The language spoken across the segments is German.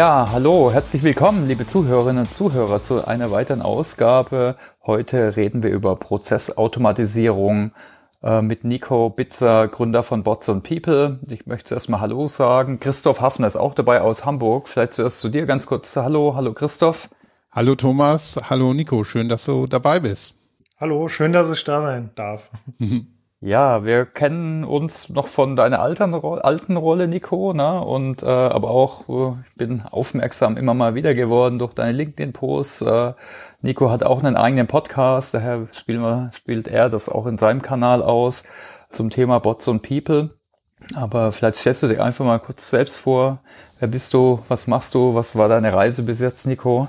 Ja, hallo, herzlich willkommen, liebe Zuhörerinnen und Zuhörer, zu einer weiteren Ausgabe. Heute reden wir über Prozessautomatisierung äh, mit Nico Bitzer, Gründer von Bots und People. Ich möchte zuerst mal Hallo sagen. Christoph Hafner ist auch dabei aus Hamburg. Vielleicht zuerst zu dir ganz kurz. Hallo, hallo Christoph. Hallo Thomas, hallo Nico, schön, dass du dabei bist. Hallo, schön, dass ich da sein darf. Ja, wir kennen uns noch von deiner alten, alten Rolle, Nico, ne? Und äh, aber auch, äh, ich bin aufmerksam immer mal wieder geworden durch deine LinkedIn-Posts. Äh, Nico hat auch einen eigenen Podcast, daher spielen wir, spielt er das auch in seinem Kanal aus zum Thema Bots und People. Aber vielleicht stellst du dir einfach mal kurz selbst vor. Wer bist du? Was machst du? Was war deine Reise bis jetzt, Nico?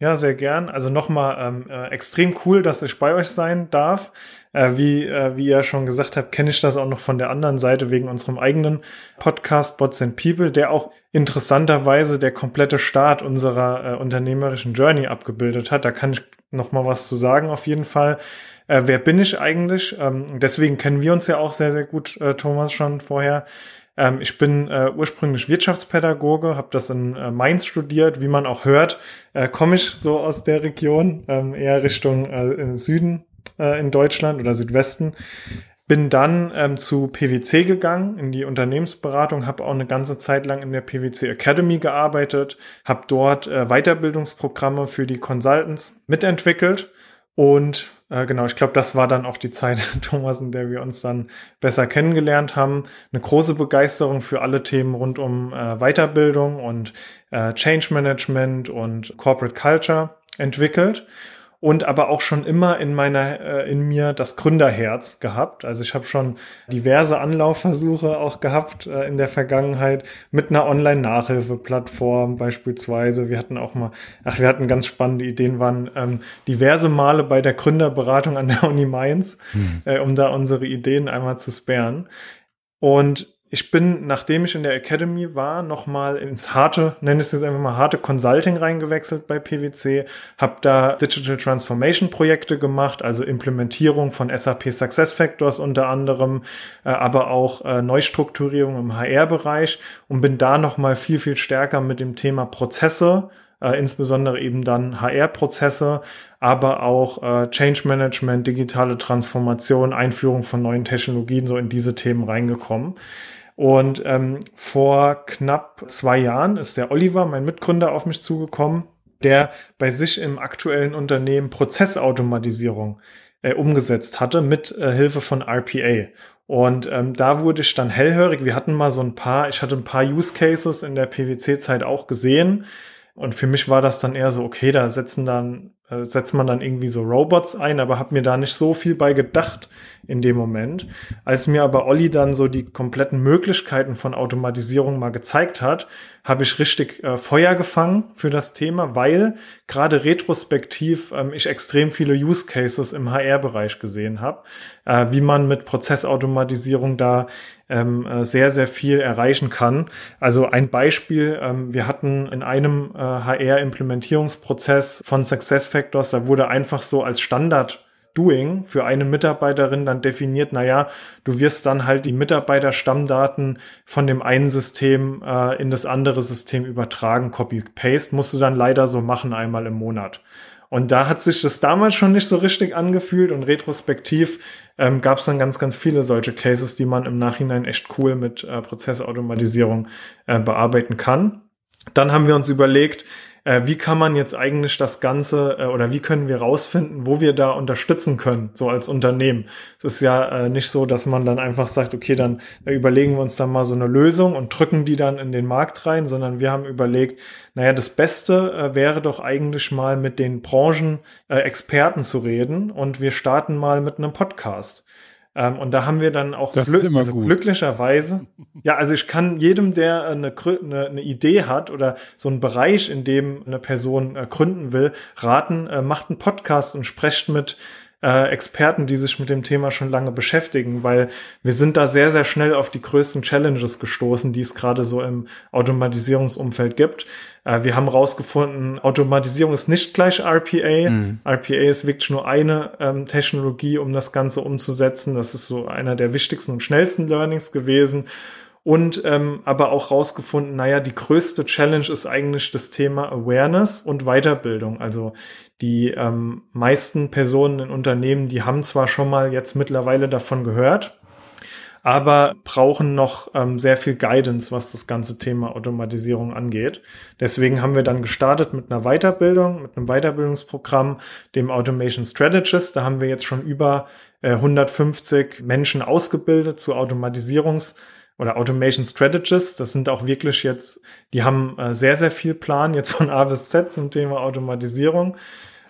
Ja, sehr gern. Also nochmal ähm, äh, extrem cool, dass ich bei euch sein darf. Äh, wie, äh, wie ihr schon gesagt habt, kenne ich das auch noch von der anderen Seite wegen unserem eigenen Podcast Bots and People, der auch interessanterweise der komplette Start unserer äh, unternehmerischen Journey abgebildet hat. Da kann ich nochmal was zu sagen auf jeden Fall. Äh, wer bin ich eigentlich? Ähm, deswegen kennen wir uns ja auch sehr, sehr gut, äh, Thomas, schon vorher. Ähm, ich bin äh, ursprünglich Wirtschaftspädagoge, habe das in äh, Mainz studiert. Wie man auch hört, äh, komme ich so aus der Region, ähm, eher Richtung äh, Süden äh, in Deutschland oder Südwesten. Bin dann ähm, zu PwC gegangen, in die Unternehmensberatung, habe auch eine ganze Zeit lang in der PwC Academy gearbeitet, habe dort äh, Weiterbildungsprogramme für die Consultants mitentwickelt und äh, genau, ich glaube, das war dann auch die Zeit, Thomas, in der wir uns dann besser kennengelernt haben. Eine große Begeisterung für alle Themen rund um äh, Weiterbildung und äh, Change Management und Corporate Culture entwickelt und aber auch schon immer in meiner äh, in mir das Gründerherz gehabt. Also ich habe schon diverse Anlaufversuche auch gehabt äh, in der Vergangenheit mit einer Online Nachhilfeplattform beispielsweise. Wir hatten auch mal ach, wir hatten ganz spannende Ideen waren ähm, diverse Male bei der Gründerberatung an der Uni Mainz, hm. äh, um da unsere Ideen einmal zu sperren. Und ich bin, nachdem ich in der Academy war, nochmal ins harte, nenne es jetzt einfach mal harte Consulting reingewechselt bei PwC, habe da Digital Transformation Projekte gemacht, also Implementierung von SAP Success Factors unter anderem, äh, aber auch äh, Neustrukturierung im HR-Bereich und bin da nochmal viel, viel stärker mit dem Thema Prozesse äh, insbesondere eben dann HR-Prozesse, aber auch Change Management, digitale Transformation, Einführung von neuen Technologien so in diese Themen reingekommen. Und ähm, vor knapp zwei Jahren ist der Oliver, mein Mitgründer, auf mich zugekommen, der bei sich im aktuellen Unternehmen Prozessautomatisierung äh, umgesetzt hatte mit äh, Hilfe von RPA. Und ähm, da wurde ich dann hellhörig. Wir hatten mal so ein paar, ich hatte ein paar Use Cases in der PwC-Zeit auch gesehen. Und für mich war das dann eher so, okay, da setzen dann äh, setzt man dann irgendwie so Robots ein, aber habe mir da nicht so viel bei gedacht in dem Moment. Als mir aber Olli dann so die kompletten Möglichkeiten von Automatisierung mal gezeigt hat, habe ich richtig äh, Feuer gefangen für das Thema, weil gerade retrospektiv ähm, ich extrem viele Use Cases im HR-Bereich gesehen habe, äh, wie man mit Prozessautomatisierung da ähm, äh, sehr, sehr viel erreichen kann. Also ein Beispiel, ähm, wir hatten in einem äh, HR-Implementierungsprozess von SuccessFactors, da wurde einfach so als Standard Doing für eine Mitarbeiterin dann definiert, naja, du wirst dann halt die Mitarbeiterstammdaten von dem einen System äh, in das andere System übertragen, Copy-Paste, musst du dann leider so machen einmal im Monat. Und da hat sich das damals schon nicht so richtig angefühlt und retrospektiv ähm, gab es dann ganz, ganz viele solche Cases, die man im Nachhinein echt cool mit äh, Prozessautomatisierung äh, bearbeiten kann. Dann haben wir uns überlegt, äh, wie kann man jetzt eigentlich das Ganze äh, oder wie können wir rausfinden, wo wir da unterstützen können, so als Unternehmen. Es ist ja äh, nicht so, dass man dann einfach sagt, okay, dann äh, überlegen wir uns dann mal so eine Lösung und drücken die dann in den Markt rein, sondern wir haben überlegt, naja, das Beste äh, wäre doch eigentlich mal mit den Branchenexperten äh, zu reden und wir starten mal mit einem Podcast. Ähm, und da haben wir dann auch das Glück, also glücklicherweise, ja, also ich kann jedem, der eine, eine, eine, Idee hat oder so einen Bereich, in dem eine Person äh, gründen will, raten, äh, macht einen Podcast und sprecht mit äh, Experten, die sich mit dem Thema schon lange beschäftigen, weil wir sind da sehr, sehr schnell auf die größten Challenges gestoßen, die es gerade so im Automatisierungsumfeld gibt. Äh, wir haben rausgefunden, Automatisierung ist nicht gleich RPA. Mhm. RPA ist wirklich nur eine ähm, Technologie, um das Ganze umzusetzen. Das ist so einer der wichtigsten und schnellsten Learnings gewesen. und ähm, aber auch rausgefunden, naja, die größte Challenge ist eigentlich das Thema Awareness und Weiterbildung. Also die ähm, meisten Personen in Unternehmen, die haben zwar schon mal jetzt mittlerweile davon gehört, aber brauchen noch ähm, sehr viel Guidance, was das ganze Thema Automatisierung angeht. Deswegen haben wir dann gestartet mit einer Weiterbildung, mit einem Weiterbildungsprogramm, dem Automation Strategist. Da haben wir jetzt schon über äh, 150 Menschen ausgebildet zu Automatisierungs- oder Automation Strategists. Das sind auch wirklich jetzt, die haben äh, sehr, sehr viel Plan jetzt von A bis Z zum Thema Automatisierung.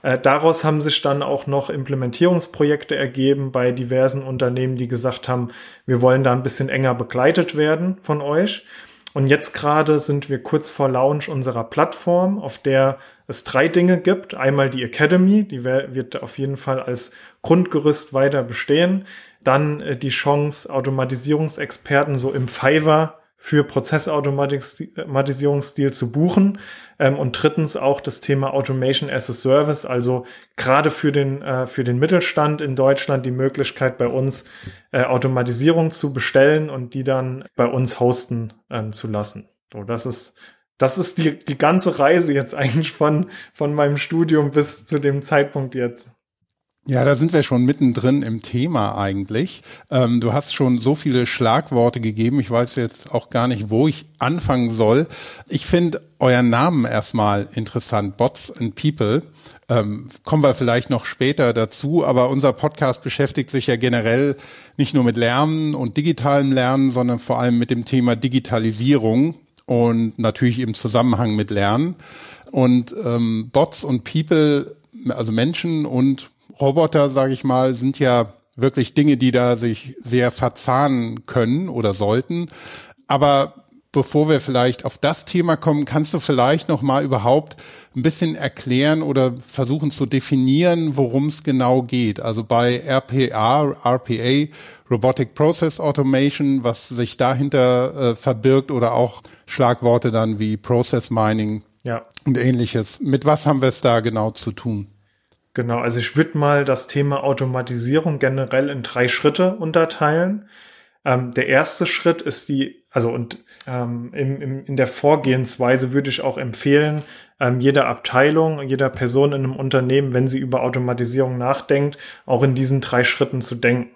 Äh, daraus haben sich dann auch noch Implementierungsprojekte ergeben bei diversen Unternehmen, die gesagt haben, wir wollen da ein bisschen enger begleitet werden von euch. Und jetzt gerade sind wir kurz vor Launch unserer Plattform, auf der es drei Dinge gibt. Einmal die Academy, die wird auf jeden Fall als Grundgerüst weiter bestehen. Dann äh, die Chance, Automatisierungsexperten so im Fiverr für Prozessautomatisierungsstil zu buchen. Ähm, und drittens auch das Thema Automation as a Service, also gerade für den, äh, für den Mittelstand in Deutschland die Möglichkeit bei uns äh, Automatisierung zu bestellen und die dann bei uns hosten ähm, zu lassen. So, das ist das ist die, die ganze Reise jetzt eigentlich von, von meinem Studium bis zu dem Zeitpunkt jetzt. Ja, da sind wir schon mittendrin im Thema eigentlich. Ähm, du hast schon so viele Schlagworte gegeben. Ich weiß jetzt auch gar nicht, wo ich anfangen soll. Ich finde euren Namen erstmal interessant. Bots and People. Ähm, kommen wir vielleicht noch später dazu, aber unser Podcast beschäftigt sich ja generell nicht nur mit Lernen und digitalem Lernen, sondern vor allem mit dem Thema Digitalisierung und natürlich im Zusammenhang mit Lernen. Und ähm, Bots und People, also Menschen und Roboter, sage ich mal, sind ja wirklich Dinge, die da sich sehr verzahnen können oder sollten. Aber bevor wir vielleicht auf das Thema kommen, kannst du vielleicht noch mal überhaupt ein bisschen erklären oder versuchen zu definieren, worum es genau geht. Also bei RPA, RPA, Robotic Process Automation, was sich dahinter äh, verbirgt oder auch Schlagworte dann wie Process Mining ja. und ähnliches. Mit was haben wir es da genau zu tun? Genau, also ich würde mal das Thema Automatisierung generell in drei Schritte unterteilen. Ähm, der erste Schritt ist die, also und ähm, im, im, in der Vorgehensweise würde ich auch empfehlen, ähm, jeder Abteilung, jeder Person in einem Unternehmen, wenn sie über Automatisierung nachdenkt, auch in diesen drei Schritten zu denken.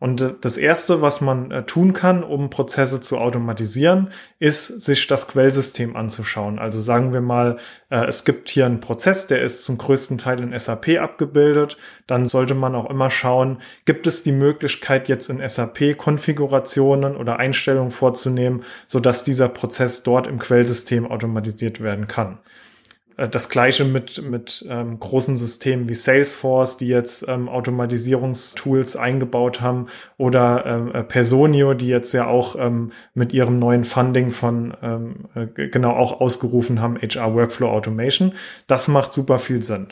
Und äh, das Erste, was man äh, tun kann, um Prozesse zu automatisieren, ist, sich das Quellsystem anzuschauen. Also sagen wir mal, äh, es gibt hier einen Prozess, der ist zum größten Teil in SAP abgebildet. Dann sollte man auch immer schauen, gibt es die Möglichkeit, jetzt in SAP Konfigurationen oder Einstellungen vorzunehmen, sodass dieser Prozess dort im Quellsystem automatisiert werden kann. Äh, das gleiche mit, mit ähm, großen Systemen wie Salesforce, die jetzt ähm, Automatisierungstools eingebaut haben, oder ähm, äh, Personio, die jetzt ja auch ähm, mit ihrem neuen Funding von ähm, äh, genau auch ausgerufen haben, HR Workflow Automation. Das macht super viel Sinn.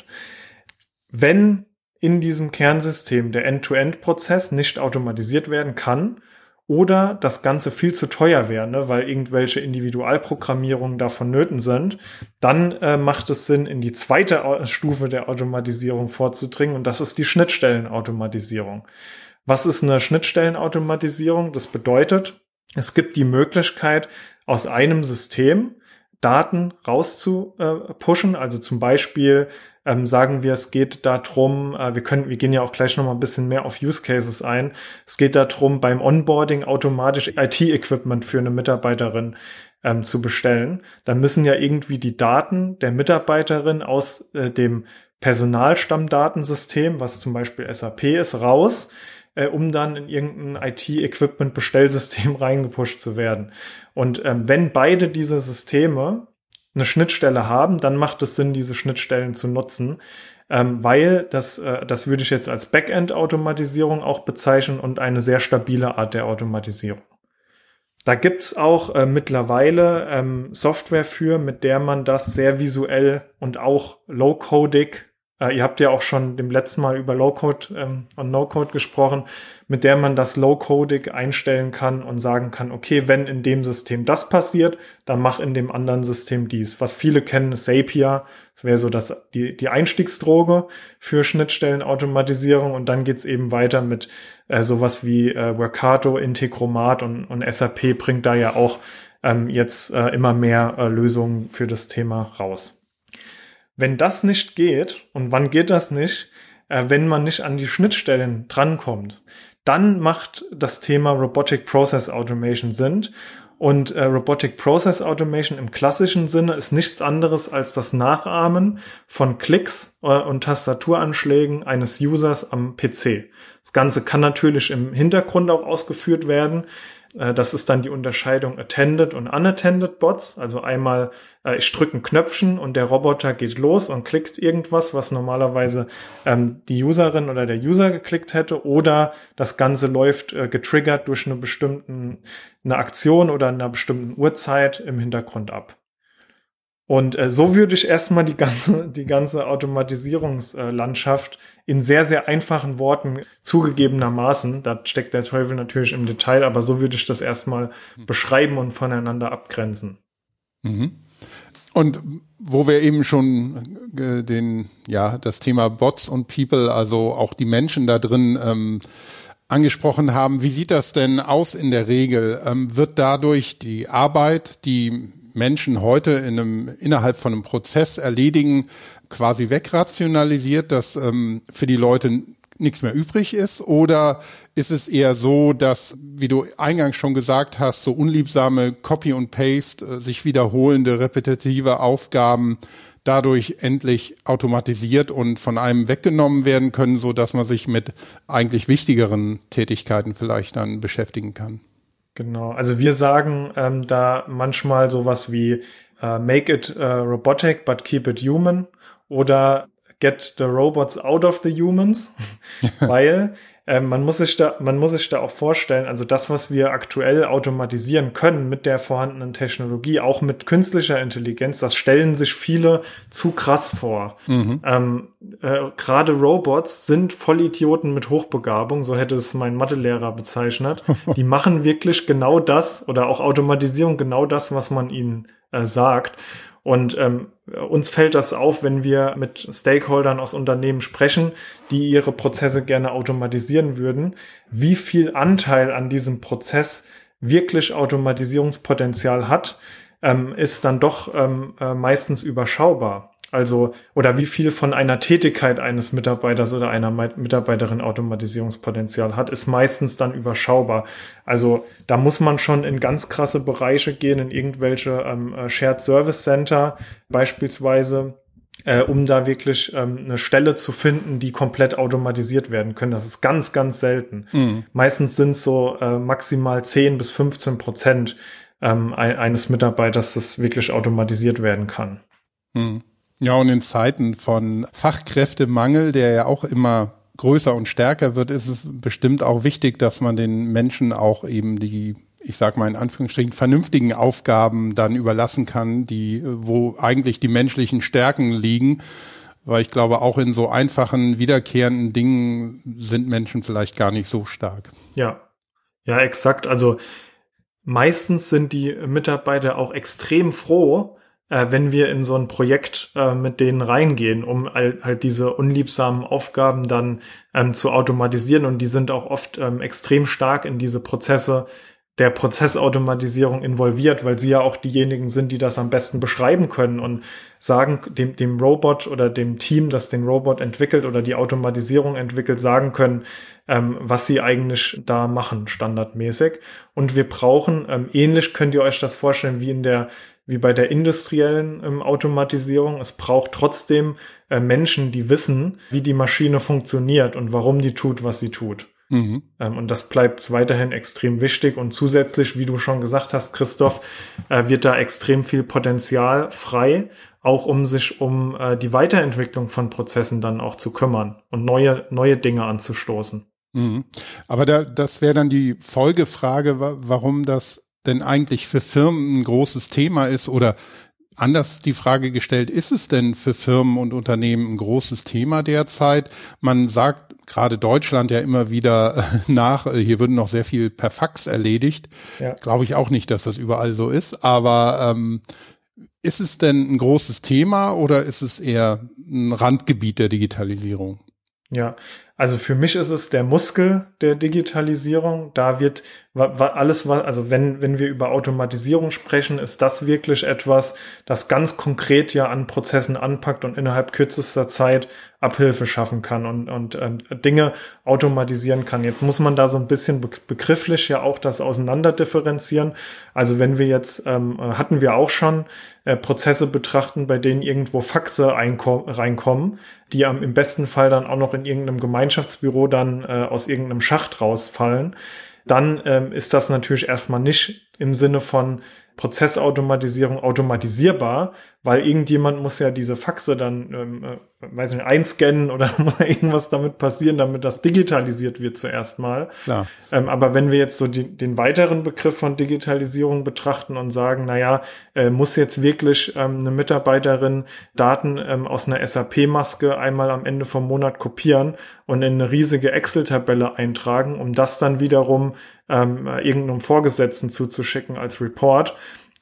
Wenn in diesem Kernsystem der End-to-End-Prozess nicht automatisiert werden kann, oder das Ganze viel zu teuer wäre, ne, weil irgendwelche Individualprogrammierungen da vonnöten sind, dann äh, macht es Sinn, in die zweite Stufe der Automatisierung vorzudringen und das ist die Schnittstellenautomatisierung. Was ist eine Schnittstellenautomatisierung? Das bedeutet, es gibt die Möglichkeit, aus einem System Daten rauszupushen, also zum Beispiel ähm, sagen wir, es geht darum, äh, wir können, wir gehen ja auch gleich noch mal ein bisschen mehr auf Use Cases ein. Es geht darum, beim Onboarding automatisch IT-Equipment für eine Mitarbeiterin ähm, zu bestellen. Dann müssen ja irgendwie die Daten der Mitarbeiterin aus äh, dem Personalstammdatensystem, was zum Beispiel SAP ist, raus äh, um dann in irgendein IT-Equipment-Bestellsystem reingepusht zu werden. Und ähm, wenn beide diese Systeme eine Schnittstelle haben, dann macht es Sinn, diese Schnittstellen zu nutzen, ähm, weil das, äh, das würde ich jetzt als Backend-Automatisierung auch bezeichnen und eine sehr stabile Art der Automatisierung. Da gibt's auch äh, mittlerweile ähm, Software für, mit der man das sehr visuell und auch low-codig äh, ihr habt ja auch schon dem letzten Mal über Low-Code ähm, und No-Code gesprochen, mit der man das Low-Codig einstellen kann und sagen kann, okay, wenn in dem System das passiert, dann mach in dem anderen System dies. Was viele kennen, Zapier. Das wäre so das, die, die Einstiegsdroge für Schnittstellenautomatisierung und dann geht's eben weiter mit äh, sowas wie äh, Workato, Integromat und, und SAP bringt da ja auch ähm, jetzt äh, immer mehr äh, Lösungen für das Thema raus. Wenn das nicht geht, und wann geht das nicht, äh, wenn man nicht an die Schnittstellen drankommt, dann macht das Thema Robotic Process Automation Sinn. Und äh, Robotic Process Automation im klassischen Sinne ist nichts anderes als das Nachahmen von Klicks äh, und Tastaturanschlägen eines Users am PC. Das Ganze kann natürlich im Hintergrund auch ausgeführt werden. Äh, das ist dann die Unterscheidung Attended und Unattended Bots. Also einmal, äh, ich drücke ein Knöpfchen und der Roboter geht los und klickt irgendwas, was normalerweise ähm, die Userin oder der User geklickt hätte. Oder das Ganze läuft äh, getriggert durch eine bestimmten, eine Aktion oder einer bestimmten Uhrzeit im Hintergrund ab. Und äh, so würde ich erstmal die ganze, die ganze Automatisierungslandschaft in sehr, sehr einfachen Worten zugegebenermaßen, da steckt der Teufel natürlich im Detail, aber so würde ich das erstmal beschreiben und voneinander abgrenzen. Mhm. Und wo wir eben schon äh, den, ja, das Thema Bots und People, also auch die Menschen da drin ähm, angesprochen haben, wie sieht das denn aus in der Regel? Ähm, wird dadurch die Arbeit, die Menschen heute in einem, innerhalb von einem Prozess erledigen, quasi wegrationalisiert, dass ähm, für die Leute nichts mehr übrig ist? Oder ist es eher so, dass, wie du eingangs schon gesagt hast, so unliebsame Copy und Paste, äh, sich wiederholende, repetitive Aufgaben dadurch endlich automatisiert und von einem weggenommen werden können, so dass man sich mit eigentlich wichtigeren Tätigkeiten vielleicht dann beschäftigen kann? Genau, also wir sagen ähm, da manchmal sowas wie uh, make it uh, robotic but keep it human oder get the robots out of the humans, weil ähm, man muss sich da, man muss sich da auch vorstellen, also das, was wir aktuell automatisieren können mit der vorhandenen Technologie, auch mit künstlicher Intelligenz, das stellen sich viele zu krass vor. Mhm. Ähm, äh, Gerade Robots sind Vollidioten mit Hochbegabung, so hätte es mein Mathelehrer bezeichnet. Die machen wirklich genau das oder auch Automatisierung genau das, was man ihnen äh, sagt. Und ähm, uns fällt das auf, wenn wir mit Stakeholdern aus Unternehmen sprechen, die ihre Prozesse gerne automatisieren würden, wie viel Anteil an diesem Prozess wirklich Automatisierungspotenzial hat, ähm, ist dann doch ähm, äh, meistens überschaubar. Also, oder wie viel von einer Tätigkeit eines Mitarbeiters oder einer Mitarbeiterin Automatisierungspotenzial hat, ist meistens dann überschaubar. Also, da muss man schon in ganz krasse Bereiche gehen, in irgendwelche ähm, äh, Shared Service Center beispielsweise, äh, um da wirklich ähm, eine Stelle zu finden, die komplett automatisiert werden können. Das ist ganz, ganz selten. Mhm. Meistens sind es so äh, maximal 10 bis 15 Prozent ähm, eines Mitarbeiters, das wirklich automatisiert werden kann. Mhm. Ja, und in Zeiten von Fachkräftemangel, der ja auch immer größer und stärker wird, ist es bestimmt auch wichtig, dass man den Menschen auch eben die, ich sag mal in Anführungsstrichen, vernünftigen Aufgaben dann überlassen kann, die, wo eigentlich die menschlichen Stärken liegen. Weil ich glaube, auch in so einfachen, wiederkehrenden Dingen sind Menschen vielleicht gar nicht so stark. Ja, ja, exakt. Also meistens sind die Mitarbeiter auch extrem froh, äh, wenn wir in so ein Projekt äh, mit denen reingehen, um halt, diese unliebsamen Aufgaben dann ähm, zu automatisieren. Und die sind auch oft ähm, extrem stark in diese Prozesse der Prozessautomatisierung involviert, weil sie ja auch diejenigen sind, die das am besten beschreiben können und sagen dem, dem Robot oder dem Team, das den Robot entwickelt oder die Automatisierung entwickelt, sagen können, ähm, was sie eigentlich da machen, standardmäßig. Und wir brauchen, ähm, ähnlich könnt ihr euch das vorstellen, wie in der wie bei der industriellen ähm, Automatisierung. Es braucht trotzdem äh, Menschen, die wissen, wie die Maschine funktioniert und warum die tut, was sie tut. Mhm. Ähm, und das bleibt weiterhin extrem wichtig. Und zusätzlich, wie du schon gesagt hast, Christoph, äh, wird da extrem viel Potenzial frei, auch um sich um äh, die Weiterentwicklung von Prozessen dann auch zu kümmern und neue, neue Dinge anzustoßen. Mhm. Aber da, das wäre dann die Folgefrage, warum das denn eigentlich für Firmen ein großes Thema ist oder anders die Frage gestellt, ist es denn für Firmen und Unternehmen ein großes Thema derzeit? Man sagt gerade Deutschland ja immer wieder nach, äh, hier würden noch sehr viel per Fax erledigt. Ja. Glaube ich auch nicht, dass das überall so ist. Aber ähm, ist es denn ein großes Thema oder ist es eher ein Randgebiet der Digitalisierung? Ja, also für mich ist es der Muskel der Digitalisierung. Da wird alles, also wenn, wenn wir über Automatisierung sprechen, ist das wirklich etwas, das ganz konkret ja an Prozessen anpackt und innerhalb kürzester Zeit Abhilfe schaffen kann und, und ähm, Dinge automatisieren kann. Jetzt muss man da so ein bisschen begrifflich ja auch das auseinander differenzieren. Also wenn wir jetzt, ähm, hatten wir auch schon äh, Prozesse betrachten, bei denen irgendwo Faxe reinkommen, die am, im besten Fall dann auch noch in irgendeinem Gemeinschaftsbüro dann äh, aus irgendeinem Schacht rausfallen, dann ähm, ist das natürlich erstmal nicht im Sinne von Prozessautomatisierung automatisierbar, weil irgendjemand muss ja diese Faxe dann, ähm, äh, weiß nicht, einscannen oder irgendwas damit passieren, damit das digitalisiert wird zuerst mal. Ja. Ähm, aber wenn wir jetzt so die, den weiteren Begriff von Digitalisierung betrachten und sagen, na ja, äh, muss jetzt wirklich ähm, eine Mitarbeiterin Daten ähm, aus einer SAP-Maske einmal am Ende vom Monat kopieren und in eine riesige Excel-Tabelle eintragen, um das dann wiederum ähm, irgendeinem Vorgesetzten zuzuschicken als Report,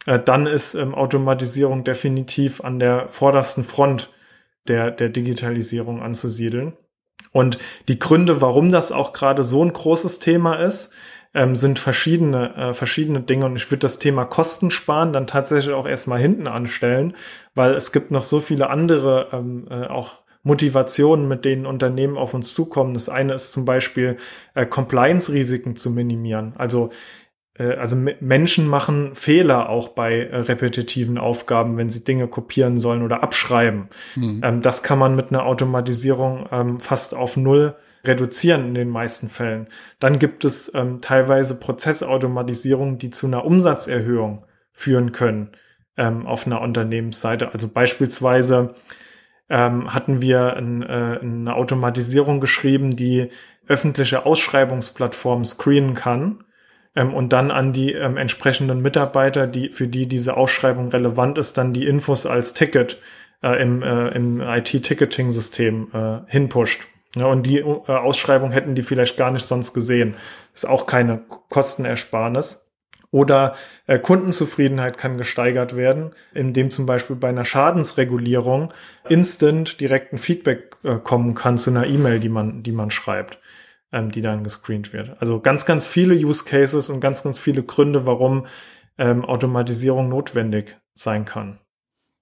äh, dann ist ähm, Automatisierung definitiv an der vordersten Front der, der Digitalisierung anzusiedeln. Und die Gründe, warum das auch gerade so ein großes Thema ist, ähm, sind verschiedene, äh, verschiedene Dinge. Und ich würde das Thema Kosten sparen dann tatsächlich auch erstmal hinten anstellen, weil es gibt noch so viele andere ähm, äh, auch Motivationen, mit denen Unternehmen auf uns zukommen. Das eine ist zum Beispiel äh, Compliance-Risiken zu minimieren. Also äh, also Menschen machen Fehler auch bei äh, repetitiven Aufgaben, wenn sie Dinge kopieren sollen oder abschreiben. Mhm. Ähm, das kann man mit einer Automatisierung ähm, fast auf Null reduzieren in den meisten Fällen. Dann gibt es ähm, teilweise Prozessautomatisierungen, die zu einer Umsatzerhöhung führen können auf einer Unternehmensseite. Also beispielsweise ähm, hatten wir ein, äh, eine Automatisierung geschrieben, die öffentliche Ausschreibungsplattformen screenen kann ähm, und dann an die ähm, entsprechenden Mitarbeiter, die für die diese Ausschreibung relevant ist, dann die Infos als Ticket äh, im, äh, im IT-Ticketing-System äh, hinpusht. Ja, und die äh, Ausschreibung hätten die vielleicht gar nicht sonst gesehen. Ist auch keine Kostenersparnis. Oder äh, Kundenzufriedenheit kann gesteigert werden, indem zum Beispiel bei einer Schadensregulierung instant direkt Feedback äh, kommen kann zu einer E-Mail, die man, die man schreibt, ähm, die dann gescreent wird. Also ganz, ganz viele Use Cases und ganz, ganz viele Gründe, warum ähm, Automatisierung notwendig sein kann.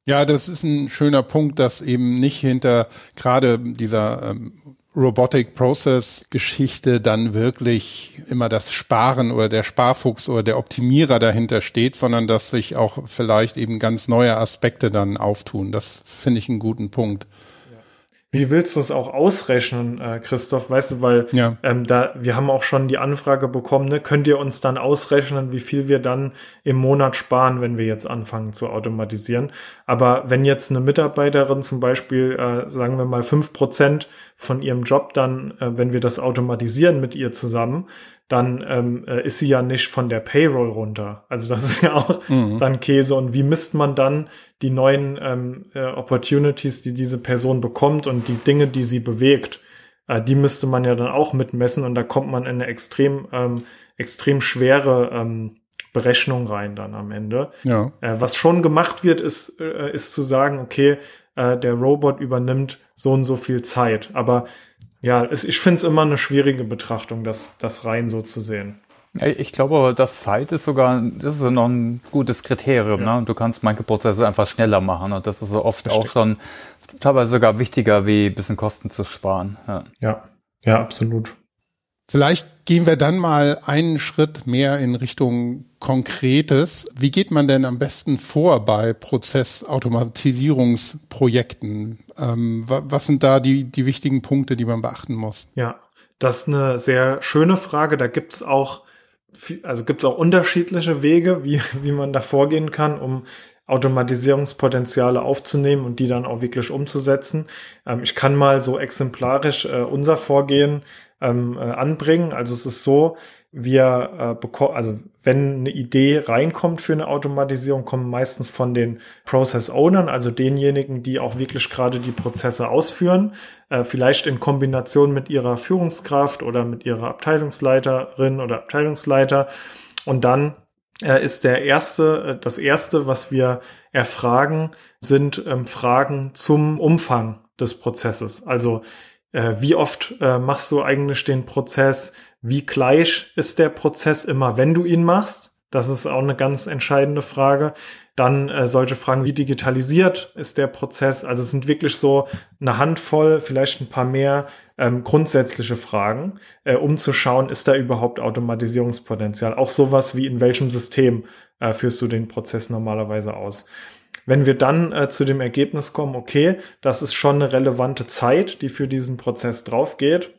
Ja, das ist ein schöner Punkt, dass eben nicht hinter gerade dieser ähm, Robotic Process Geschichte dann wirklich immer das Sparen oder der Sparfuchs oder der Optimierer dahinter steht, sondern dass sich auch vielleicht eben ganz neue Aspekte dann auftun. Das finde ich einen guten Punkt. Wie willst du es auch ausrechnen, äh, Christoph? Weißt du, weil ja. ähm, da wir haben auch schon die Anfrage bekommen, ne? könnt ihr uns dann ausrechnen, wie viel wir dann im Monat sparen, wenn wir jetzt anfangen zu automatisieren? Aber wenn jetzt eine Mitarbeiterin zum Beispiel, äh, sagen wir mal fünf Prozent von ihrem Job dann, äh, wenn wir das automatisieren mit ihr zusammen, dann ähm, äh, ist sie ja nicht von der Payroll runter. Also das ist ja auch mhm. dann Käse. Und wie misst man dann die neuen ähm, äh, Opportunities, die diese Person bekommt und die Dinge, die sie bewegt? Äh, die müsste man ja dann auch mitmessen und da kommt man in eine extrem, ähm, extrem schwere ähm, Berechnung rein dann am Ende. Ja. Äh, was schon gemacht wird, ist, äh, ist zu sagen, okay, äh, der Robot übernimmt so und so viel Zeit. Aber ja, es, ich finde es immer eine schwierige Betrachtung, das, das rein so zu sehen. Ich glaube aber, das Zeit ist sogar, das ist noch ein gutes Kriterium. Ja. Ne? Du kannst manche Prozesse einfach schneller machen und das ist so oft Versteck. auch schon teilweise sogar wichtiger, wie ein bisschen Kosten zu sparen. Ja, ja, ja absolut. Vielleicht gehen wir dann mal einen Schritt mehr in Richtung Konkretes. Wie geht man denn am besten vor bei Prozessautomatisierungsprojekten? Ähm, was sind da die, die wichtigen Punkte, die man beachten muss? Ja, das ist eine sehr schöne Frage. Da gibt's auch, also gibt's auch unterschiedliche Wege, wie, wie man da vorgehen kann, um Automatisierungspotenziale aufzunehmen und die dann auch wirklich umzusetzen. Ähm, ich kann mal so exemplarisch äh, unser Vorgehen ähm, äh, anbringen. Also es ist so, wir äh, bekommen, also wenn eine Idee reinkommt für eine Automatisierung, kommen meistens von den Process Ownern, also denjenigen, die auch wirklich gerade die Prozesse ausführen, äh, vielleicht in Kombination mit ihrer Führungskraft oder mit ihrer Abteilungsleiterin oder Abteilungsleiter. Und dann ist der erste, äh, das erste, was wir erfragen, sind ähm, Fragen zum Umfang des Prozesses. Also äh, wie oft äh, machst du eigentlich den Prozess? Wie gleich ist der Prozess immer, wenn du ihn machst? Das ist auch eine ganz entscheidende Frage. Dann äh, solche Fragen, wie digitalisiert ist der Prozess? Also es sind wirklich so eine Handvoll, vielleicht ein paar mehr ähm, grundsätzliche Fragen, äh, um zu schauen, ist da überhaupt Automatisierungspotenzial? Auch sowas wie in welchem System äh, führst du den Prozess normalerweise aus? Wenn wir dann äh, zu dem Ergebnis kommen, okay, das ist schon eine relevante Zeit, die für diesen Prozess draufgeht,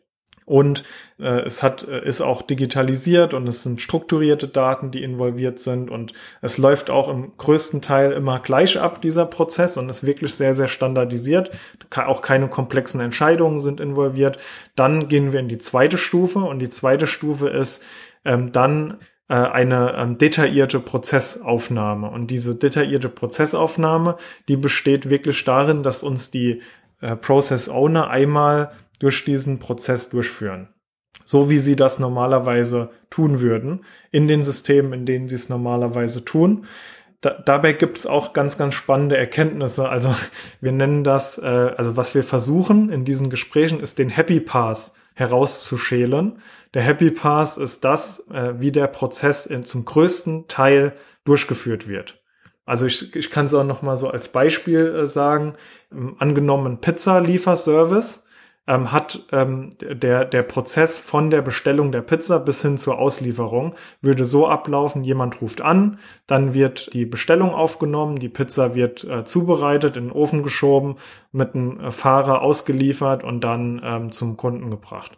und äh, es hat, äh, ist auch digitalisiert und es sind strukturierte Daten, die involviert sind. Und es läuft auch im größten Teil immer gleich ab, dieser Prozess, und ist wirklich sehr, sehr standardisiert. Auch keine komplexen Entscheidungen sind involviert. Dann gehen wir in die zweite Stufe und die zweite Stufe ist ähm, dann äh, eine ähm, detaillierte Prozessaufnahme. Und diese detaillierte Prozessaufnahme, die besteht wirklich darin, dass uns die äh, Process Owner einmal durch diesen Prozess durchführen. So wie sie das normalerweise tun würden, in den Systemen, in denen sie es normalerweise tun. Da, dabei gibt es auch ganz, ganz spannende Erkenntnisse. Also wir nennen das, äh, also was wir versuchen in diesen Gesprächen, ist den Happy Pass herauszuschälen. Der Happy Pass ist das, äh, wie der Prozess in, zum größten Teil durchgeführt wird. Also ich, ich kann es auch noch mal so als Beispiel äh, sagen. Ähm, angenommen Pizza-Lieferservice ähm, hat ähm, der, der Prozess von der Bestellung der Pizza bis hin zur Auslieferung würde so ablaufen, jemand ruft an, dann wird die Bestellung aufgenommen, die Pizza wird äh, zubereitet, in den Ofen geschoben, mit einem äh, Fahrer ausgeliefert und dann ähm, zum Kunden gebracht.